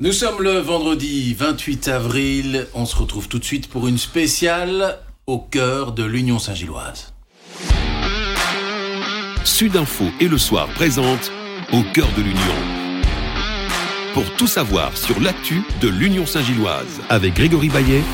Nous sommes le vendredi 28 avril. On se retrouve tout de suite pour une spéciale au cœur de l'Union Saint-Gilloise. Sudinfo et le soir présente Au cœur de l'Union. Pour tout savoir sur l'actu de l'Union Saint-Gilloise avec Grégory Baillet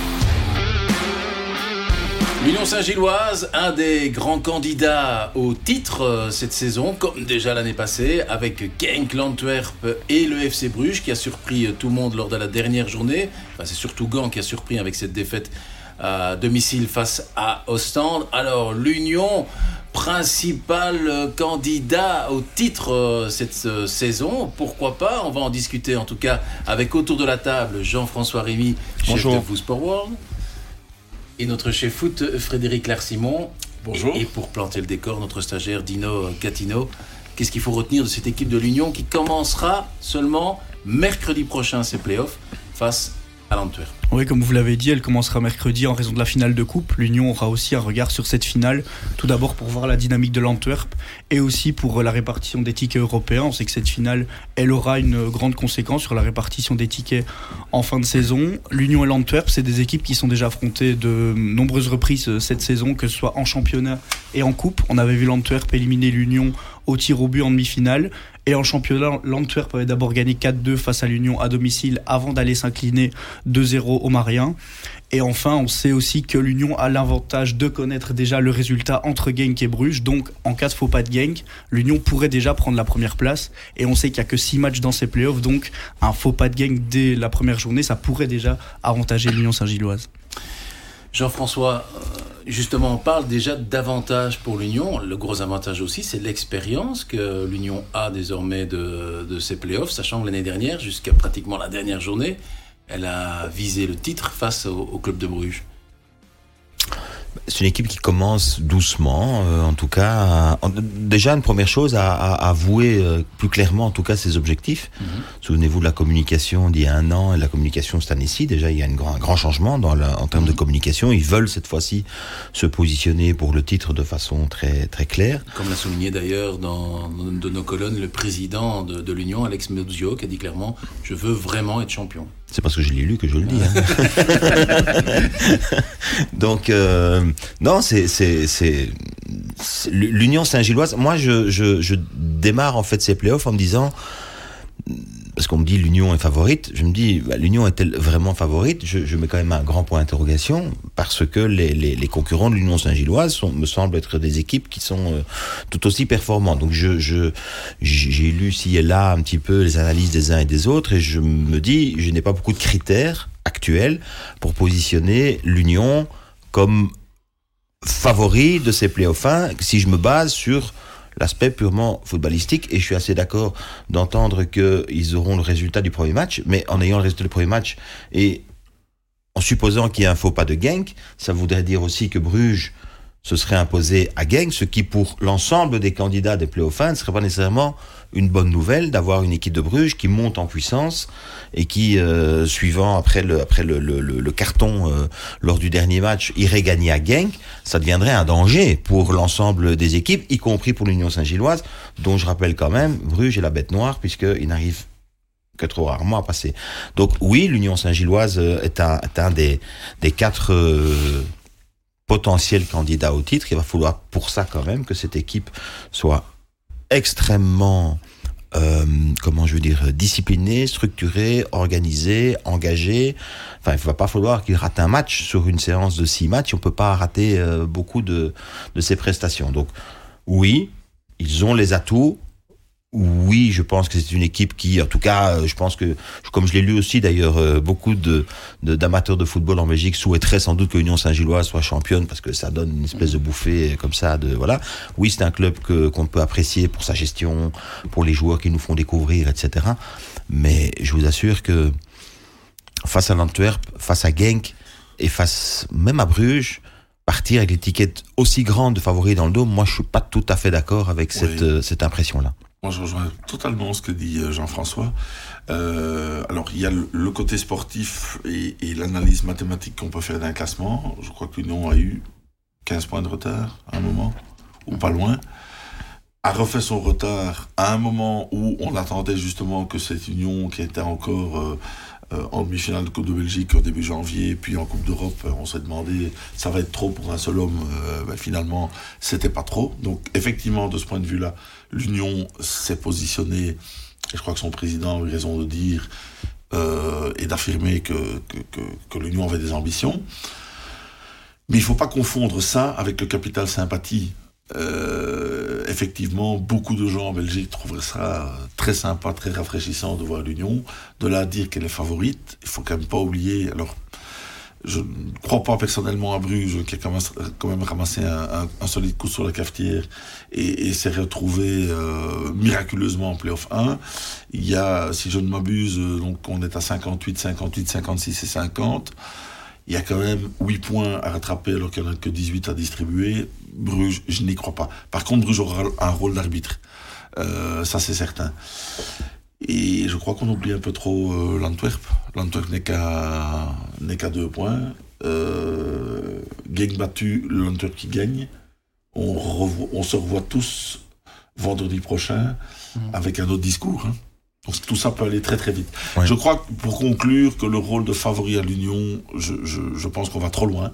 L'Union Saint-Gilloise, un des grands candidats au titre euh, cette saison, comme déjà l'année passée, avec Genk, l'Antwerp et le FC Bruges, qui a surpris euh, tout le monde lors de la dernière journée. Enfin, c'est surtout Gand qui a surpris avec cette défaite à domicile face à Ostende. Alors, l'Union, principal candidat au titre euh, cette saison, pourquoi pas? On va en discuter en tout cas avec autour de la table Jean-François Rémy, chef de Vous Sport World et notre chef foot Frédéric Larsimon. Bonjour. Et, pour planter le décor, notre stagiaire Dino Catino. Qu'est-ce qu'il faut retenir de cette équipe de l'Union qui commencera seulement mercredi prochain ses playoffs face oui, comme vous l'avez dit, elle commencera mercredi en raison de la finale de coupe. L'Union aura aussi un regard sur cette finale, tout d'abord pour voir la dynamique de l'Antwerp et aussi pour la répartition des tickets européens. On sait que cette finale, elle aura une grande conséquence sur la répartition des tickets en fin de saison. L'Union et l'Antwerp, c'est des équipes qui sont déjà affrontées de nombreuses reprises cette saison, que ce soit en championnat et en coupe. On avait vu l'Antwerp éliminer l'Union au tir au but en demi-finale. Et en championnat, l'Antwerp avait d'abord gagné 4-2 face à l'Union à domicile avant d'aller s'incliner 2-0 au Marien. Et enfin, on sait aussi que l'Union a l'avantage de connaître déjà le résultat entre Genk et Bruges. Donc, en cas de faux pas de Genk, l'Union pourrait déjà prendre la première place. Et on sait qu'il n'y a que 6 matchs dans ces playoffs. Donc, un faux pas de Genk dès la première journée, ça pourrait déjà avantager l'Union Saint-Gilloise. Jean-François, euh, justement, on parle déjà d'avantages pour l'Union. Le gros avantage aussi, c'est l'expérience que l'Union a désormais de, de ses playoffs, sachant que l'année dernière, jusqu'à pratiquement la dernière journée, elle a visé le titre face au, club de Bruges. C'est une équipe qui commence doucement, euh, en tout cas. déjà, une première chose, à, avouer euh, plus clairement, en tout cas, ses objectifs. Mhm. Souvenez-vous de la communication d'il y a un an et de la communication cette année-ci. Déjà, il y a un grand changement dans en termes de mhm. communication. Ils veulent cette fois-ci se positionner pour le titre de façon très très claire. Comme l'a souligné d'ailleurs dans, de nos colonnes le président de, de l'Union, Alex Mezio, qui a dit clairement Je veux vraiment être champion. C'est parce que je l'ai lu que je le dis. Hein. Donc, euh, non, c'est l'Union Saint-Gilloise. Moi, je, je, je, démarre en fait ces playoffs en me disant parce qu'on me dit l'Union est favorite, je me dis bah, l'Union est-elle vraiment favorite? Je, mets quand même un grand point d'interrogation parce que les concurrents de l'Union Saint-Gilloise me semblent être des équipes qui sont euh, tout aussi performantes. Donc je j'ai lu ci et là un petit peu les analyses des uns et des autres et je me dis je n'ai pas beaucoup de critères actuels pour positionner l'Union comme favori de ces playoffs si je me base sur l'aspect purement footballistique. Et je suis assez d'accord d'entendre qu'ils auront le résultat du premier match, mais en ayant le résultat du premier match et en supposant qu'il y a un faux pas de Genk, ça voudrait dire aussi que Bruges se serait imposé à Genk, ce qui pour l'ensemble des candidats des playoffs ne serait pas nécessairement une bonne nouvelle d'avoir une équipe de Bruges qui monte en puissance et qui, euh, suivant après le, après le, le, carton euh, lors du dernier match, irait gagner à Genk, ça deviendrait un danger pour l'ensemble des équipes, y compris pour l'Union Saint-Gilloise, dont je rappelle quand même, Bruges est la bête noire puisqu'il n'arrive que trop rarement à passer. Donc oui, l'Union Saint-Gilloise euh, est un, est un des, des quatre potentiels candidats au titre. Il va falloir pour ça quand même que cette équipe soit extrêmement, euh, comment je veux dire, discipliné, structuré, organisé, engagé. Enfin, il ne va pas falloir qu'il rate un match sur une séance de six matchs. On peut pas rater euh, beaucoup de, de ses prestations. Donc, oui, ils ont les atouts oui, je pense que c'est une équipe qui, en tout cas, euh, je pense que, comme je l'ai lu aussi d'ailleurs, euh, beaucoup de d'amateurs de, football en Belgique souhaiteraient sans doute que l'Union Saint-Gilloise soit championne parce que ça donne une espèce de bouffée comme ça. De voilà. Oui, c'est un club que qu'on peut apprécier pour sa gestion, pour les joueurs qui nous font découvrir, etc. Mais je vous assure que face à l'Antwerp, face à Genk et face même à Bruges, partir avec l'étiquette aussi grande de favori dans le dos, moi je suis pas tout à fait d'accord avec cette, euh, cette impression-là. Moi, je rejoins totalement ce que dit euh, Jean-François. Euh, alors, il y a le, côté sportif et, l'analyse mathématique qu'on peut faire d'un classement. Je crois que l'Union a eu 15 points de retard à un moment, ou pas loin. a refait son retard à un moment où on attendait justement que cette union qui était encore euh, en demi-finale de Coupe de Belgique au début janvier, puis en Coupe d'Europe, euh, on s'est demandé ça va être trop pour un seul homme. Ben, finalement, c'était pas trop. Donc effectivement, de ce point de vue-là, l'union s'est positionnée, et je crois que son président a eu raison de dire et d'affirmer que, que l'union avait des ambitions. Mais il ne faut pas confondre ça avec le capital sympathie euh, effectivement, beaucoup de gens en Belgique trouveraient ça très sympa, très rafraîchissant de voir l'Union. De là dire qu'elle est favorite, il faut quand même pas oublier. Alors, je ne crois pas personnellement à Bruges, qui a quand même, ramassé un, solide coup sur la cafetière et, s'est retrouvé euh, miraculeusement en playoff 1. Il y a, si je ne m'abuse, donc on est à 58, 58, 56 et 50. Il y a quand même 8 points à rattraper alors qu'il n'y en a que 18 à distribuer. Bruges, je n'y crois pas. Par contre, Bruges aura un rôle d'arbitre. Euh, ça, c'est certain. Et je crois qu'on oublie un peu trop euh, l'Antwerp. L'Antwerp n'est qu'à qu'à deux points. Euh, gang battu, l'Antwerp qui gagne. On, on se revoit tous vendredi prochain mmh. avec un autre discours. Hein. Donc tout ça peut aller très très vite. Je crois, pour conclure, que le rôle de favori à l'Union, je, je, je, pense qu'on va trop loin.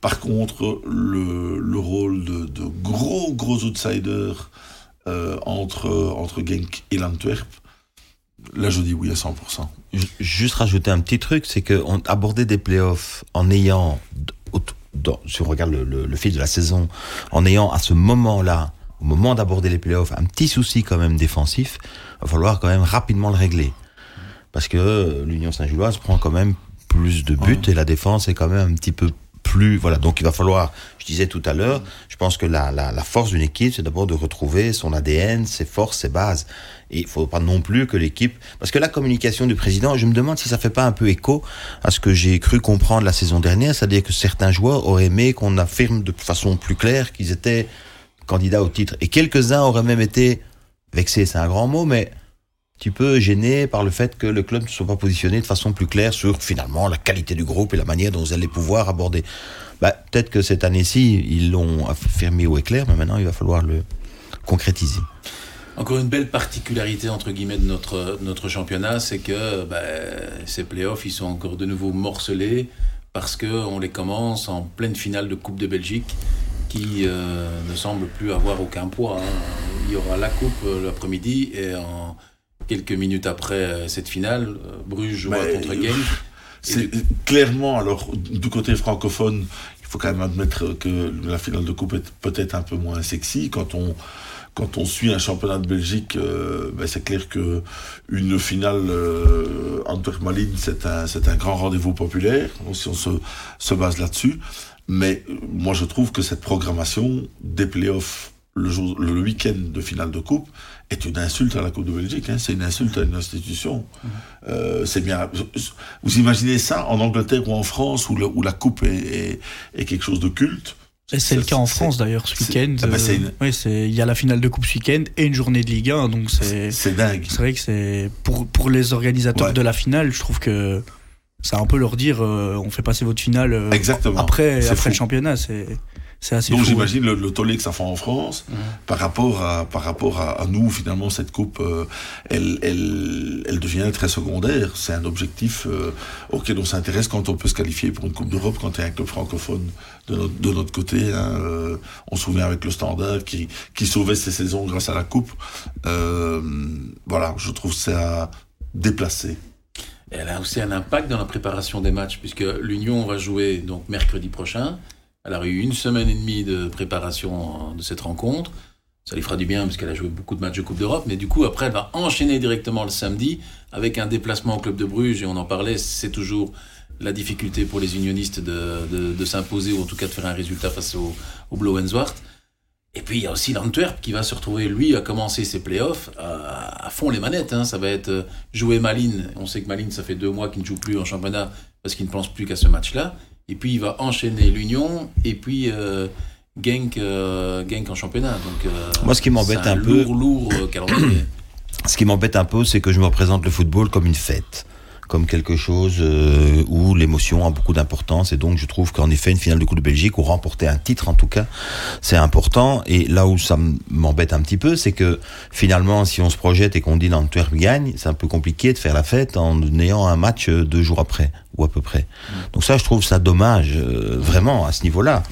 Par contre, le, le rôle de, de, gros gros outsider euh, entre, entre Genk et l'Antwerp, là je dis oui à 100%. Juste rajouter un petit truc, c'est qu'on abordait des playoffs en ayant, si on regarde le, le, le fil de la saison, en ayant à ce moment-là au moment d'aborder les playoffs, un petit souci quand même défensif, il va falloir quand même rapidement le régler. Parce que l'Union Saint-Gilloise prend quand même plus de buts et la défense est quand même un petit peu plus voilà. Donc il va falloir je disais tout à l'heure je pense que la, la, la force d'une équipe c'est d'abord de retrouver son ADN ses forces ses bases. Et il faut pas non plus que l'équipe parce que la communication du président je me demande si ça fait pas un peu écho à ce que j'ai cru comprendre la saison dernière c'est-à-dire que certains joueurs auraient aimé qu'on affirme de façon plus claire qu'ils étaient candidat au titre. Et quelques-uns auraient même été vexés, c'est un grand mot, mais un petit peu gênés par le fait que le club ne soit pas positionné de façon plus claire sur finalement la qualité du groupe et la manière dont vous allez pouvoir aborder. Bah, Peut-être que cette année-ci, ils l'ont affirmé au éclair, mais maintenant il va falloir le concrétiser. Encore une belle particularité entre guillemets de notre, notre championnat, c'est que bah, ces playoffs, ils sont encore de nouveau morcelés parce qu'on les commence en pleine finale de Coupe de Belgique qui euh, ne semble plus avoir aucun poids. Hein. Il y aura la coupe euh, l'après-midi et en quelques minutes après euh, cette finale, Bruges jouera contre Genk. C'est clairement, alors du côté francophone, il faut quand même admettre que la finale de coupe est peut-être un peu moins sexy quand on quand on suit un championnat de Belgique, ben c'est clair que une finale euh, Antwerp-Malines, c'est un, c'est un grand rendez-vous populaire, si on se, se base là-dessus. Mais euh, moi, je trouve que cette programmation des playoffs le, jour, le week-end de finale de coupe est une insulte à la Coupe de Belgique. Hein. C'est une insulte à une institution. Mmh. Euh, c'est bien. Vous imaginez ça en Angleterre ou en France où, le, où la coupe est, est, est, quelque chose de culte? C'est le cas en France d'ailleurs ce week-end. Ah une... euh, oui, il y a la finale de coupe ce week-end et une journée de Ligue 1, donc c'est. C'est dingue. C'est vrai que c'est pour pour les organisateurs ouais. de la finale, je trouve que c'est un peu leur dire euh, on fait passer votre finale euh, Exactement. après, après le championnat. C'est, c'est assez Donc j'imagine le, le, tollé que ça fait en France mmh. par rapport, à, par rapport à, à nous, finalement, cette coupe, euh, elle, elle, elle devient très secondaire. C'est un objectif euh, auquel on s'intéresse quand on peut se qualifier pour une Coupe d'Europe, quand il y a un club francophone de notre, de notre côté. Hein, euh, on se souvient avec le Standard qui, qui sauvait ses saisons grâce à la coupe. voilà, je trouve ça déplacé elle a aussi un impact dans la préparation des matchs, puisque l'Union va jouer donc mercredi prochain. Elle a eu une semaine et demie de préparation de cette rencontre. Ça lui fera du bien parce qu'elle a joué beaucoup de matchs de Coupe d'Europe, mais du coup après elle va enchaîner directement le samedi avec un déplacement au club de Bruges et on en parlait, c'est toujours la difficulté pour les unionistes de, de, s'imposer ou en tout cas de faire un résultat face au, au. Et puis il y a aussi l'Antwerp qui va se retrouver, lui, à commencer ses playoffs à, à fond les manettes. Hein. Ça va être euh, jouer Malines. On sait que Malines, ça fait deux mois qu'il ne joue plus en championnat parce qu'il ne pense plus qu'à ce match-là. Et puis il va enchaîner l'Union et puis euh, Genk, euh, Genk en championnat. Donc, euh, Moi, ce qui m'embête un, un, peu. Lourd, lourd calendrier. ce qui m'embête un peu, c'est que je me représente le football comme une fête comme quelque chose euh, où l'émotion a beaucoup d'importance. Et donc, je trouve qu'en effet, une finale de Coupe de Belgique, ou remporter un titre en tout cas, c'est important. Et là où ça m'embête un petit peu, c'est que finalement, si on se projette et qu'on dit l'Antwerp gagne, c'est un peu compliqué de faire la fête en ayant un match euh, deux jours après, ou à peu près. Donc ça, je trouve ça dommage, euh, vraiment, à ce niveau-là.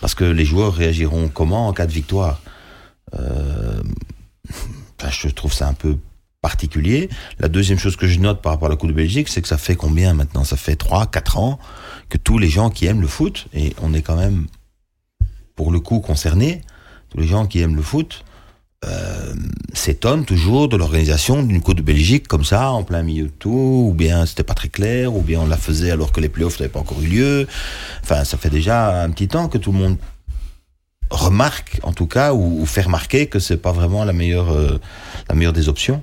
Parce que les joueurs réagiront comment en cas de victoire? Euh, Je trouve ça un peu particulier. La deuxième chose que je note par rapport à la Coupe de Belgique, c'est que ça fait combien maintenant? Ça fait 3, 4 ans que tous les gens qui aiment le foot, et on est quand même, pour le coup, concernés, tous les gens qui aiment le foot, euh, s'étonnent toujours de l'organisation d'une Coupe de Belgique comme ça, en plein milieu de tout, ou bien c'était pas très clair, ou bien on la faisait alors que les playoffs n'avaient pas encore eu lieu. Enfin, ça fait déjà un petit temps que tout le monde remarque, en tout cas, ou, fait remarquer que c'est pas vraiment la meilleure, euh, la meilleure des options.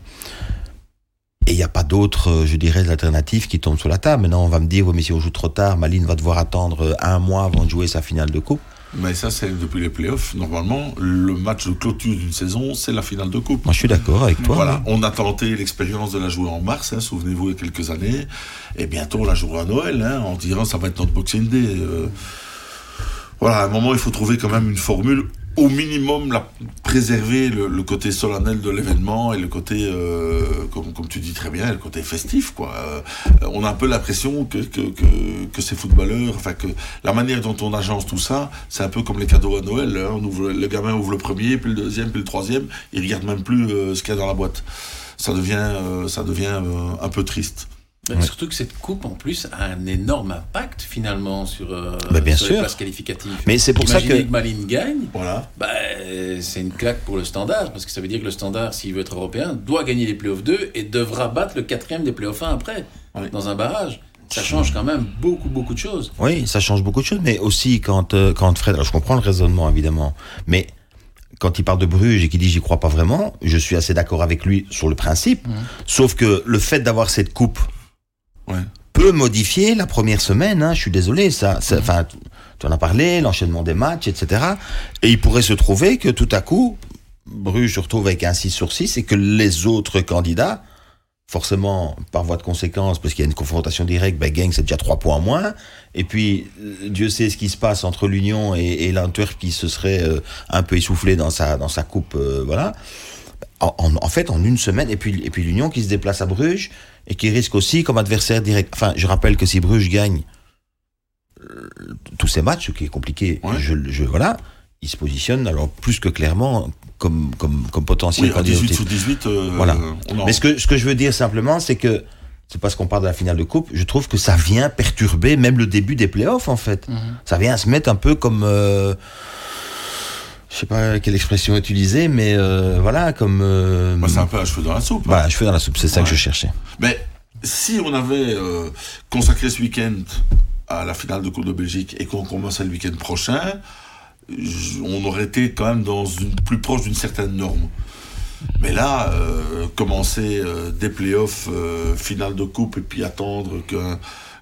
Et il n'y a pas d'autres, euh, je dirais, alternatives qui tombent sur la table. Maintenant, on va me dire, oui, mais si on joue trop tard, Maline va devoir attendre un mois avant de jouer sa finale de coupe. Mais ça, c'est depuis les playoffs. Normalement, le match de clôture d'une saison, c'est la finale de coupe. Moi, je suis d'accord avec toi. Voilà, on a tenté l'expérience de la jouer en mars, hein, souvenez-vous, il y a quelques années. Et bientôt, on la jouera à Noël, hein, en disant ça va être notre Boxing Day. Euh. Voilà, à un moment, il faut trouver quand même une formule au minimum la, préserver le, côté solennel de l'événement et le côté, euh, comme, tu dis très bien, le côté festif. Quoi. Euh, on a un peu l'impression que, ces footballeurs, enfin que la manière dont on agence tout ça, c'est un peu comme les cadeaux à Noël. Hein. Le gamin ouvre le premier, puis le deuxième, puis le troisième, il regarde même plus euh, ce qu'il y a dans la boîte. Ça devient un peu triste. Surtout que cette coupe, en plus, a un énorme impact finalement sur, euh, bah, bien sur sûr. les places qualificatives. Mais c'est pour ça que... que Malines gagne. Voilà. Bah, c'est une claque pour le Standard, parce que ça veut dire que le Standard, s'il veut être européen, doit gagner les playoffs 2 et devra battre le quatrième des playoffs 1 après, dans un barrage. Ça change quand même beaucoup, beaucoup de choses. Oui, ça change beaucoup de choses, mais aussi quand, euh, quand Fred... Alors, je comprends le raisonnement, évidemment, mais quand il parle de Bruges et qu'il dit j'y crois pas vraiment, je suis assez d'accord avec lui sur le principe, sauf que le fait d'avoir cette coupe peut modifier la première semaine. Hein, je suis désolé, ça, enfin, tu en as parlé, l'enchaînement des matchs, etc. Et il pourrait se trouver que tout à coup, Bruges se retrouve avec un 6 sur 6 et que les autres candidats, forcément, par voie de conséquence, parce qu'il y a une confrontation directe, ben, Gang, c'est déjà 3 points en moins. Et puis, euh, Dieu sait ce qui se passe entre l'Union et, et l'Antwerp qui se serait euh, un peu essoufflé dans sa, dans sa coupe, euh, voilà. En, en, fait, en une semaine, et puis, et puis l'Union qui se déplace à Bruges, et qui risque aussi comme adversaire direct. Enfin, je rappelle que si Bruges gagne euh, tous ces matchs, ce qui est compliqué, je, je, voilà, il se positionne alors plus que clairement comme, comme, comme potentiel oui, 18 sur 18, euh, voilà. Mais ce que, ce que je veux dire simplement, c'est que c'est parce qu'on parle de la finale de coupe, je trouve que ça vient perturber même le début des playoffs en fait. Mhm. Ça vient se mettre un peu comme euh, je sais pas quelle expression utiliser, mais euh, voilà, comme. Euh, c'est un peu un cheveu dans la soupe. Voilà, un cheveu dans la soupe, c'est ça que je cherchais. Mais si on avait euh, consacré ce week-end à la finale de Coupe de Belgique et qu'on commençait le week-end prochain, on aurait été quand même dans une plus proche d'une certaine norme. Mais là, commencer des playoffs, finale de coupe, et puis attendre que,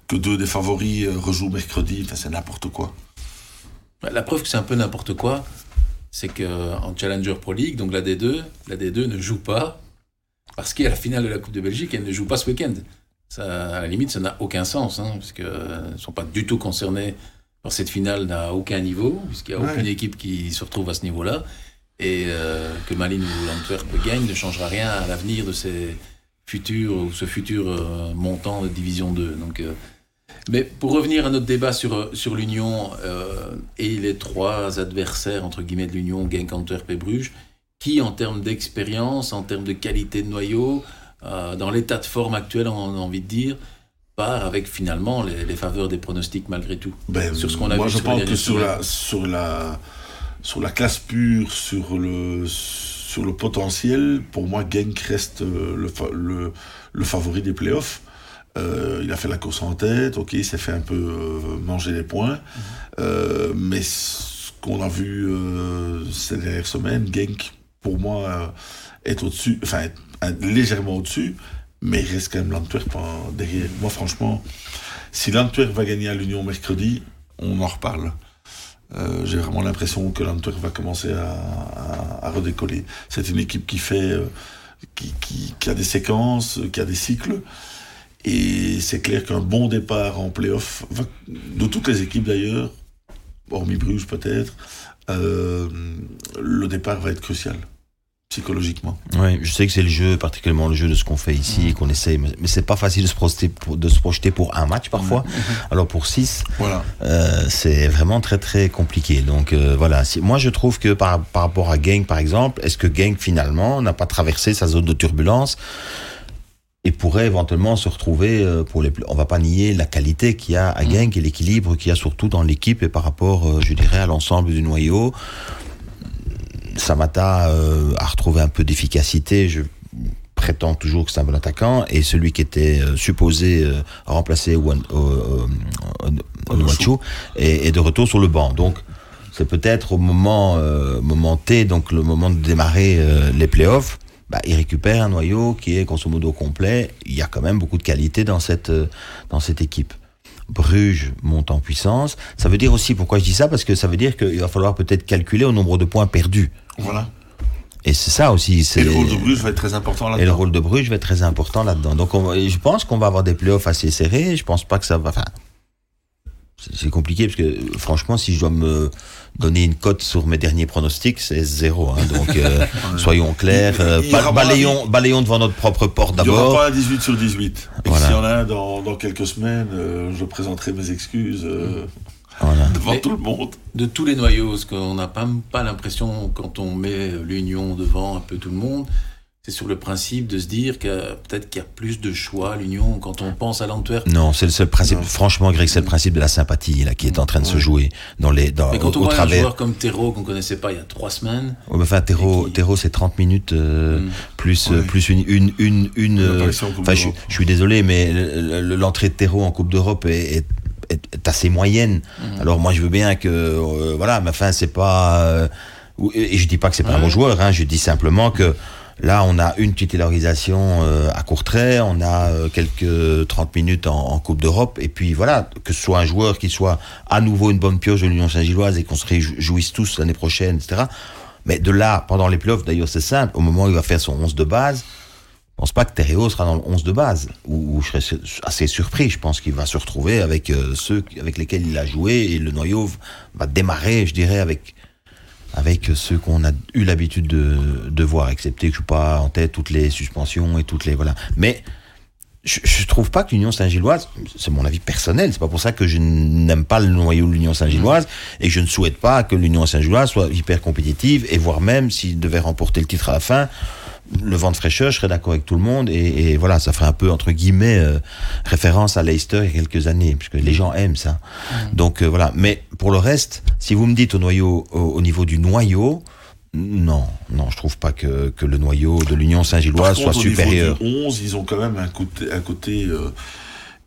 que deux des favoris rejouent mercredi, c'est n'importe quoi. La preuve que c'est un peu n'importe quoi, c'est qu'en Challenger Pro League, donc la D2, la D2 ne joue pas parce qu'il y a la finale de la Coupe de Belgique, elle ne joue pas ce week-end. Ça, à la limite, ça n'a aucun sens, hein, parce ne sont pas du tout concernées par cette finale à aucun niveau, puisqu'il n'y a aucune équipe qui se retrouve à ce niveau-là. Et euh, que Malines ou l'Antwerp gagne ne changera rien à l'avenir de ces futurs, ou ce futur euh, montant de Division 2. Donc, euh, mais pour revenir à notre débat sur, euh, sur l'Union euh, et les trois adversaires, entre guillemets, de l'Union, Genk, Antwerp et Bruges, qui, en termes d'expérience, en termes de qualité de noyau, euh, dans l'état de forme actuel, on a envie de dire, part avec finalement les, faveurs des pronostics malgré tout ben, Sur ce qu'on a moi, je pense que sur la, sur, la, sur la classe pure, sur le, sur le potentiel, pour moi, Genk reste le, le, le favori des playoffs. Euh, il a fait la course en tête, ok, il s'est fait un peu euh, manger les points. Euh, mais ce qu'on a vu ces dernières semaines, Genk, pour moi, est au-dessus, enfin, légèrement au-dessus, mais il reste quand même l'Antwerp derrière. Moi, franchement, si l'Antwerp va gagner à l'Union mercredi, on en reparle. J'ai vraiment l'impression que l'Antwerp va commencer à, redécoller. C'est une équipe qui fait, qui, qui, a des séquences, qui a des cycles Et c'est clair qu'un bon départ en playoff, enfin, de toutes les équipes d'ailleurs, hormis Bruges peut-être, euh, le départ va être crucial psychologiquement. Oui, je sais que c'est le jeu, particulièrement le jeu de ce qu'on fait ici, qu'on essaye, mais, c'est pas facile de se, projeter pour, de se projeter pour un match parfois. Alors pour six, Voilà. euh, c'est vraiment très très compliqué. Donc euh, voilà, Si- moi je trouve que par, par rapport à Genk par exemple, est-ce que Genk finalement n'a pas traversé sa zone de turbulence? Et pourrait éventuellement se retrouver euh, pour les on va pas nier la qualité qu'il y a à Genk et l'équilibre qu'il y a surtout dans l'équipe et par rapport euh, je dirais à l'ensemble du noyau. Samata euh, a retrouvé un peu d'efficacité. Je prétends toujours que c'est un bon attaquant. Et celui qui était supposé remplacer Onuachu est, de retour sur le banc. Donc c'est peut-être au moment euh, moment T donc le moment de démarrer les playoffs bah, il récupère un noyau qui est grosso modo complet. Il y a quand même beaucoup de qualité dans cette, euh, dans cette équipe. Bruges monte en puissance. Ça veut dire aussi, pourquoi je dis ça? Parce que ça veut dire qu'il va falloir peut-être calculer au nombre de points perdus. Voilà. Et c'est ça aussi. Et le rôle de Bruges va être très important et le là-dedans. rôle de Bruges va être très important là-dedans. Donc on je pense qu'on va avoir des playoffs assez serrés. Je pense pas que ça va. Enfin, c'est compliqué parce que franchement, si je dois me donner une cote sur mes derniers pronostics, c'est zéro. hein. Donc euh, soyons clairs. euh, balayons, balayons devant notre propre porte Il n'y aura d'abord. pas un 18 sur 18. Et Voilà. s'il y en a un dans, dans quelques semaines, euh, je présenterai mes excuses euh, Voilà. devant Mais- tout le monde. De tous les noyaux, parce qu'on n'a pas, pas l'impression, quand on met l'Union devant un peu tout le monde, c'est sur le principe de se dire que peut-être qu'il y a plus de choix à l'Union quand on pense à l'Antwerp. Non, c'est le seul principe. Non. Franchement, Greg, c'est le principe de la sympathie là qui est en train de se jouer dans les dans Mais quand au, on au voit un travers. joueur comme Terreau qu'on connaissait pas il y a trois semaines, Ouais, mais Enfin, Terreau, qui- Terreau, c'est 30 minutes euh, Mm. plus euh, Ouais. plus une une une une. Euh, Enfin, je, suis désolé, mais le- le- l'entrée de Terreau en Coupe d'Europe est, est, est- assez moyenne. Mhm. Alors moi, je veux bien que euh, voilà, mais enfin, c'est pas. euh, et je dis pas que c'est pas un bon joueur. Hein, je dis simplement que. Là, on a une titularisation euh, à court trait, on a euh, quelques 30 minutes en, en Coupe d'Europe, et puis voilà, que ce soit un joueur qui soit à nouveau une bonne pioche de l'Union Saint-Gilloise et qu'on se réjouisse tous l'année prochaine, etc. Mais de là, pendant les playoffs, d'ailleurs, c'est simple, au moment où il va faire son 11 de base, je pense pas que Terreo sera dans le 11 de base, ou je serais assez surpris. Je pense qu'il va se retrouver avec euh, ceux avec lesquels il a joué et le noyau va démarrer, je dirais, avec avec ceux qu'on a eu l'habitude de, de voir, excepté que je suis pas en tête toutes les suspensions et toutes les voilà. Mais je, je trouve pas que l'Union Saint-Gilloise, c'est mon avis personnel, c'est pas pour ça que je n'aime pas le noyau de l'Union Saint-Gilloise et que je ne souhaite pas que l'Union Saint-Gilloise soit hyper compétitive et voire même s'il devait remporter le titre à la fin, le vent de fraîcheur, je serais d'accord avec tout le monde et, et voilà, ça ferait un peu entre guillemets euh, référence à Leicester il y a quelques années, puisque les gens aiment ça. Donc euh, voilà. Mais pour le reste, si vous me dites au noyau, au, au niveau du noyau, non, non, je trouve pas que, que le noyau de l'Union Saint-Gilloise soit au niveau supérieur. du 11, ils ont quand même un côté, un côté euh,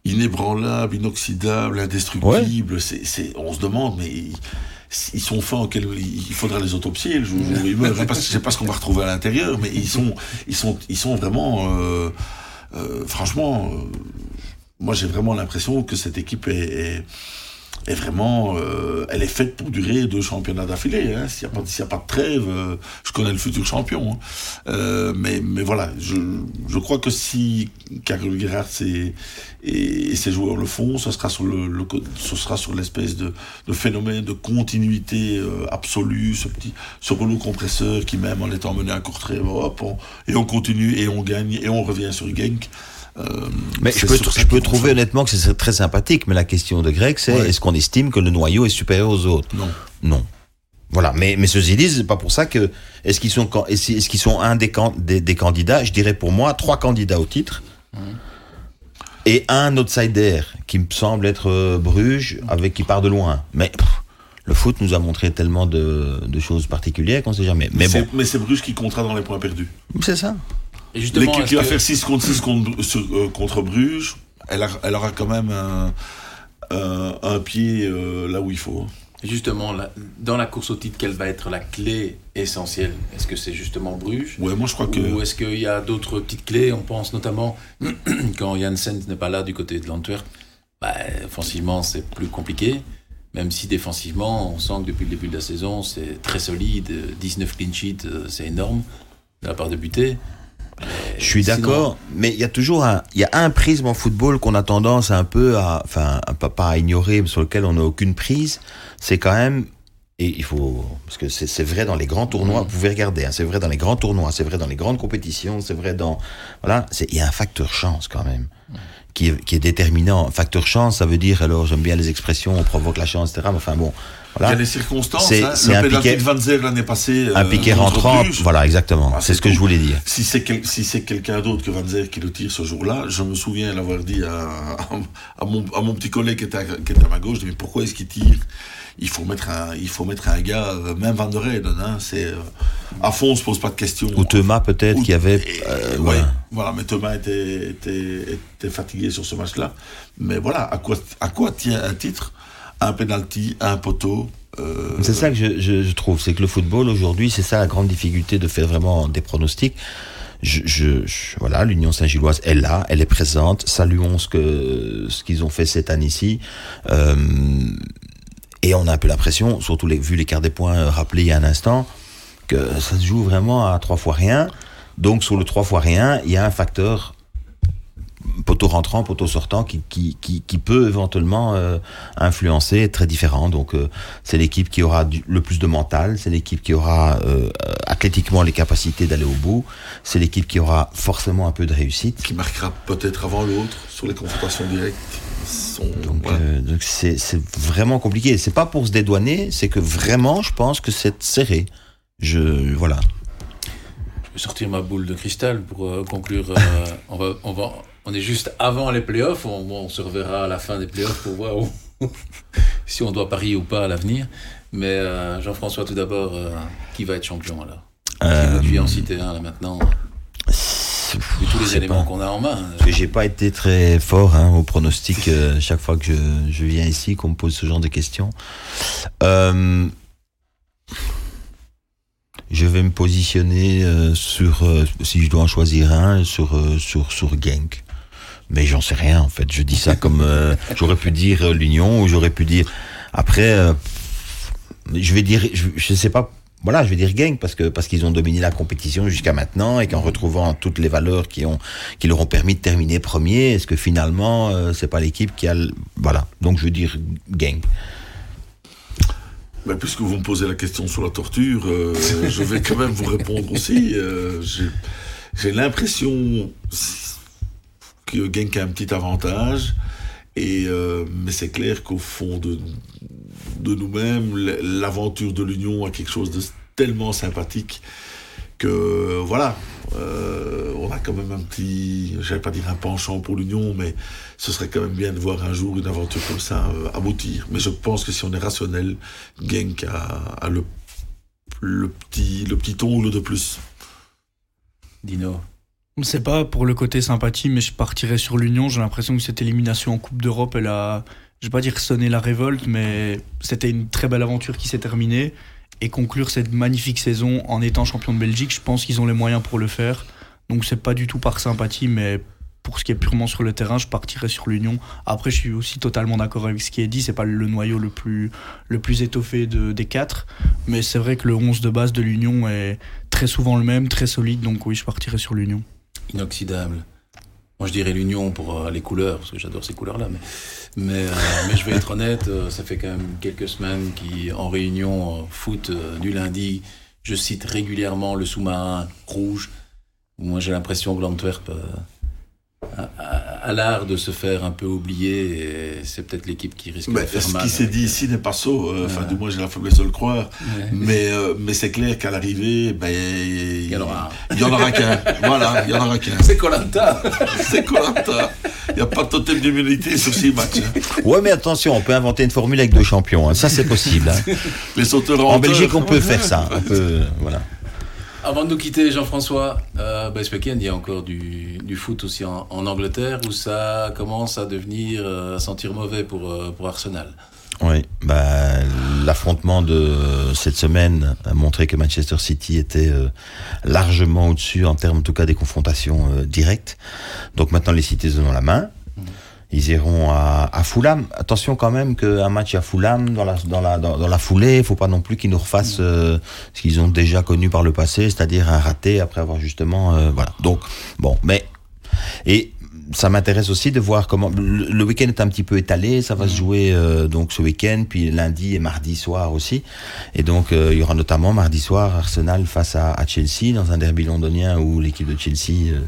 inébranlable, inoxydable, indestructible. C'est, c'est, on se demande, mais ils, sont faits en il faudra les autopsier le jour. Je sais pas, je sais pas ce qu'on va retrouver à l'intérieur, mais ils sont, ils sont, ils sont vraiment, euh, euh, franchement, euh, moi j'ai vraiment l'impression que cette équipe est, est vraiment, euh, elle est faite pour durer deux championnats d'affilée. Hein. S'il n'y a, a pas de trêve, euh, je connais le futur champion. hein. Euh, mais, mais voilà, je, je crois que si Karel Gerhardt et, et, et ses joueurs le font, ce sera sur le, le ce sera sur l'espèce de, de phénomène de continuité euh, absolue, ce petit, ce rouleau compresseur qui même en étant mené à court trait, hop, on- et on continue et on gagne et on revient sur Genk. Euh, Mais je peux, je peux trouver honnêtement que c'est très sympathique, mais la question de Greg, c'est Ouais. est-ce qu'on estime que le noyau est supérieur aux autres? Non. Non. Voilà, mais, mais ceci dit, c'est pas pour ça que. Est-ce qu'ils sont, est-ce qu'ils sont un des, can- des, des candidats? Je dirais pour moi, trois candidats au titre. Et un outsider qui me semble être euh, Bruges, avec qui part de loin. Mais pff, le foot nous a montré tellement de, de choses particulières qu'on sait jamais. Mais c'est- bon, mais c'est Bruges qui comptera dans les points perdus. c'est ça. L'équipe qui va faire 6 contre 6 contre, euh, contre Bruges, elle, a- elle aura quand même un, pied euh, là où il faut. justement, dans la course au titre, quelle va être la clé essentielle? Est-ce que c'est justement Bruges? Ouais, moi je crois que. Ou est-ce qu'il y a d'autres petites clés? On pense notamment quand Janssen n'est pas là du côté de l'Antwerp. Bah, offensivement, c'est plus compliqué. Même si défensivement, on sent que depuis le début de la saison, c'est très solide. 19 clean sheets, euh, c'est énorme de la part de Buté. Je suis d'accord, mais il y a toujours un, il y a un prisme en football qu'on a tendance un peu à, enfin, pas, à ignorer, mais sur lequel on n'a aucune prise. C'est quand même, et il faut, parce que c'est vrai dans les grands tournois, vous pouvez regarder, hein, c'est vrai dans les grands tournois, c'est vrai dans les grandes compétitions, c'est vrai dans, voilà, c'est, il y a un facteur chance quand même. Qui est, qui est déterminant. Facteur chance, ça veut dire, alors j'aime bien les expressions, on provoque la chance, etc. Mais enfin bon, Il y a voilà. les circonstances. C'est- hein. c'est Le pénalty de Van Zer l'année passée. Un euh, piqué rentrant, voilà, exactement. Ah, c'est c'est ce que je voulais dire. Si c'est quel- si c'est quelqu'un d'autre que Van Zer qui le tire ce jour-là, je me souviens l'avoir dit à, à, mon, à mon petit collègue qui était à, qui était à ma gauche, je dis, mais pourquoi est-ce qu'il tire? Il faut, mettre un, il faut mettre un gars, euh, même Van der Heyden, hein, c'est, euh, à fond on se pose pas de questions. Ou Thomas peut-être qui avait, euh, ouais, voilà. voilà, mais Thomas était, était, était fatigué sur ce match-là. Mais voilà, à quoi, à quoi tient un titre Un penalty, un poteau euh, C'est ça que je, je, je trouve, c'est que le football aujourd'hui, c'est ça la grande difficulté de faire vraiment des pronostics. Je, je, je- voilà, l'Union Saint-Gilloise est là, elle est présente. Saluons ce que ce qu'ils ont fait cette année-ci. Euh, et on a un peu l'impression, surtout les, vu l'écart des points euh, rappelés il y a un instant, que ça se joue vraiment à trois fois rien. Donc sur le trois fois rien, il y a un facteur poteau rentrant, poteau sortant qui, peut éventuellement euh, influencer, très différent. Donc euh, c'est l'équipe qui aura le plus de mental, c'est l'équipe qui aura athlétiquement les capacités d'aller au bout, c'est l'équipe qui aura forcément un peu de réussite. qui marquera peut-être avant l'autre sur les confrontations directes. Sont, Donc voilà. euh, c'est vraiment compliqué. C'est pas pour se dédouaner, c'est que vraiment je pense que c'est serré. Je voilà. Je vais sortir ma boule de cristal pour euh, conclure. euh, on, va, on, va, on est juste avant les playoffs. On, se reverra à la fin des playoffs pour voir où- si on doit parier ou pas à l'avenir. Mais euh, Jean-François, tout d'abord, qui va être champion alors? Tu viens en citer un là maintenant, les éléments qu'on a en main. Parce que j'ai pas été très fort hein, au pronostic euh, chaque fois que je, je viens ici, qu'on me pose ce genre de questions. Euh, je vais me positionner euh, sur, si je dois en choisir un, sur, sur, sur Genk. Mais j'en sais rien en fait. Je dis ça comme j'aurais pu dire l'Union ou j'aurais pu dire après. je vais dire, je, je sais pas. Voilà, je vais dire Genk parce que parce qu'ils ont dominé la compétition jusqu'à maintenant et qu'en retrouvant toutes les valeurs qui ont qui leur ont permis de terminer premier, est-ce que finalement euh, c'est pas l'équipe qui a le- voilà. Donc je veux dire Genk. Ben, puisque vous me posez la question sur la torture, euh, je vais quand même vous répondre aussi. Euh, j'ai- l'impression que Genk a un petit avantage, et, euh, mais c'est clair qu'au fond de, de nous-mêmes, l'aventure de l'Union a quelque chose de tellement sympathique que voilà, euh, on a quand même un petit, j'allais pas dire un penchant pour l'Union, mais ce serait quand même bien de voir un jour une aventure comme ça euh, aboutir. Mais je pense que si on est rationnel, Genk a, a le, le, petit, le petit ongle de plus. Dino. C'est pas pour le côté sympathie, mais je partirais sur l'Union. J'ai l'impression que cette élimination en Coupe d'Europe, elle a, je vais pas dire sonné la révolte, mais c'était une très belle aventure qui s'est terminée. Et conclure cette magnifique saison en étant champion de Belgique, je pense qu'ils ont les moyens pour le faire. Donc c'est pas du tout par sympathie, mais pour ce qui est purement sur le terrain, je partirais sur l'Union. Après, je suis aussi totalement d'accord avec ce qui est dit. C'est pas le noyau le plus, le plus étoffé de- des quatre, mais c'est vrai que le 11 de base de l'Union est très souvent le même, très solide. Donc oui, je partirais sur l'Union. inoxydable. Moi, je dirais l'Union pour euh, les couleurs, parce que j'adore ces couleurs-là. Mais, mais, euh, mais je vais être honnête, euh, ça fait quand même quelques semaines qu'en réunion foot du lundi, je cite régulièrement le sous-marin rouge. Moi, j'ai l'impression que l'Antwerp a l'art de se faire un peu oublier, c'est peut-être l'équipe qui risque Mais de faire ce mal. qui s'est dit ici n'est pas ça. euh, Enfin, du moins, j'ai la faiblesse de le croire. ouais. Mais, euh, mais c'est clair qu'à l'arrivée, ben, il y en aura un. Il y en aura qu'un. voilà, il y en aura qu'un. C'est Colanta C'est Colanta. Il n'y a pas de totem d'immunité sur ces matchs. Ouais, mais attention, on peut inventer une formule avec deux champions. hein. Ça, c'est possible. hein. Les sauteurs En. Belgique, on peut faire ça. On peut, voilà. Avant de nous quitter, Jean-François, euh, bah, ce week-end, il y a encore du, du foot aussi en, en Angleterre où ça commence à devenir, euh, à sentir mauvais pour, euh, pour Arsenal? Oui, bah, l'affrontement de cette semaine a montré que Manchester City était euh, largement au-dessus en termes, en tout cas, des confrontations euh, directes. Donc maintenant, les Citizens ont la main. Ils iront à, à Fulham. Attention quand même qu'un match à Fulham, dans la, dans la, dans, dans la foulée, il faut pas non plus qu'ils nous refassent euh, ce qu'ils ont déjà connu par le passé, c'est-à-dire un raté après avoir justement... euh, voilà. Donc, bon, mais... Et ça m'intéresse aussi de voir comment... Le, le week-end est un petit peu étalé, ça va se jouer euh, donc ce week-end, puis lundi et mardi soir aussi. Et donc, euh, il y aura notamment mardi soir Arsenal face à, à Chelsea, dans un derby londonien où l'équipe de Chelsea euh,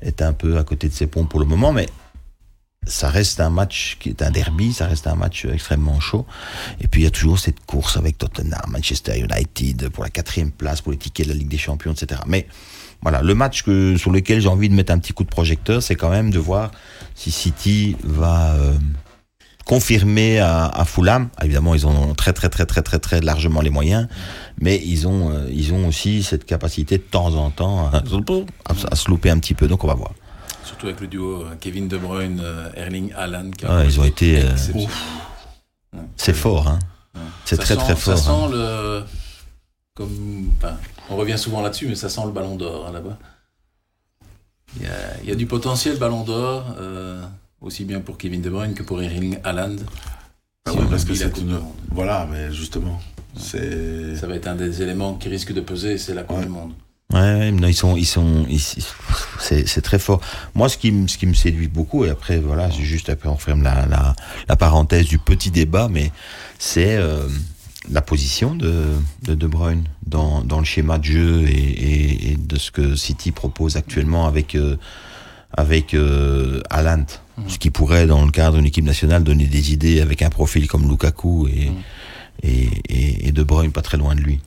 est un peu à côté de ses ponts pour le moment, mais ça reste un match qui est un derby, ça reste un match extrêmement chaud. Et puis il y a toujours cette course avec Tottenham, Manchester United pour la quatrième place, pour les tickets de la Ligue des Champions, etc. Mais voilà, le match que, sur lequel j'ai envie de mettre un petit coup de projecteur, c'est quand même de voir si City va euh, confirmer à, à Fulham. Évidemment, ils ont très très très très très très largement les moyens, mais ils ont euh, ils ont aussi cette capacité de temps en temps à, à- à se louper un petit peu. Donc on va voir. Surtout avec le duo euh, Kevin De Bruyne, euh, Erling Haaland. qui a Ah, ils ont été, euh. Ouais. C'est fort, hein. Ouais. C'est très sent- très fort. Ça hein. sent le. Comme, enfin, on revient souvent là-dessus, mais ça sent le ballon d'or hein, là-bas. Il y, a, il y a du potentiel ballon d'or, euh, aussi bien pour Kevin De Bruyne que pour Erling Haaland. Ah Si on parce que c'est Coupe une. du Monde. Voilà, mais justement, c'est. Ça va être un des éléments qui risque de peser, c'est la Coupe Ouais. du Monde. Ouais, non, ils sont, ils sont, ils- c'est, très fort. Moi, ce qui, me- ce qui me séduit beaucoup, et après, voilà, juste après, on ferme la, la, la parenthèse du petit débat, mais c'est euh, la position de, de De Bruyne dans, dans le schéma de jeu et, et, et de ce que City propose actuellement avec, euh, avec euh, Haaland. Ce qui pourrait, dans le cadre d'une équipe nationale, donner des idées avec un profil comme Lukaku et, Mm. et, et, et De Bruyne pas très loin de lui.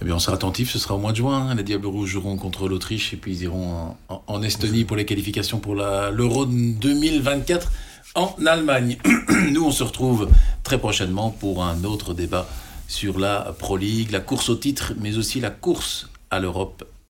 Eh bien, on sera attentif, ce sera au mois de juin. hein. Les Diables Rouges joueront contre l'Autriche et puis ils iront en, en- Estonie pour les qualifications pour l'Euro 2024 en Allemagne. Nous, on se retrouve très prochainement pour un autre débat sur la Pro League, la course au titre, mais aussi la course à l'Europe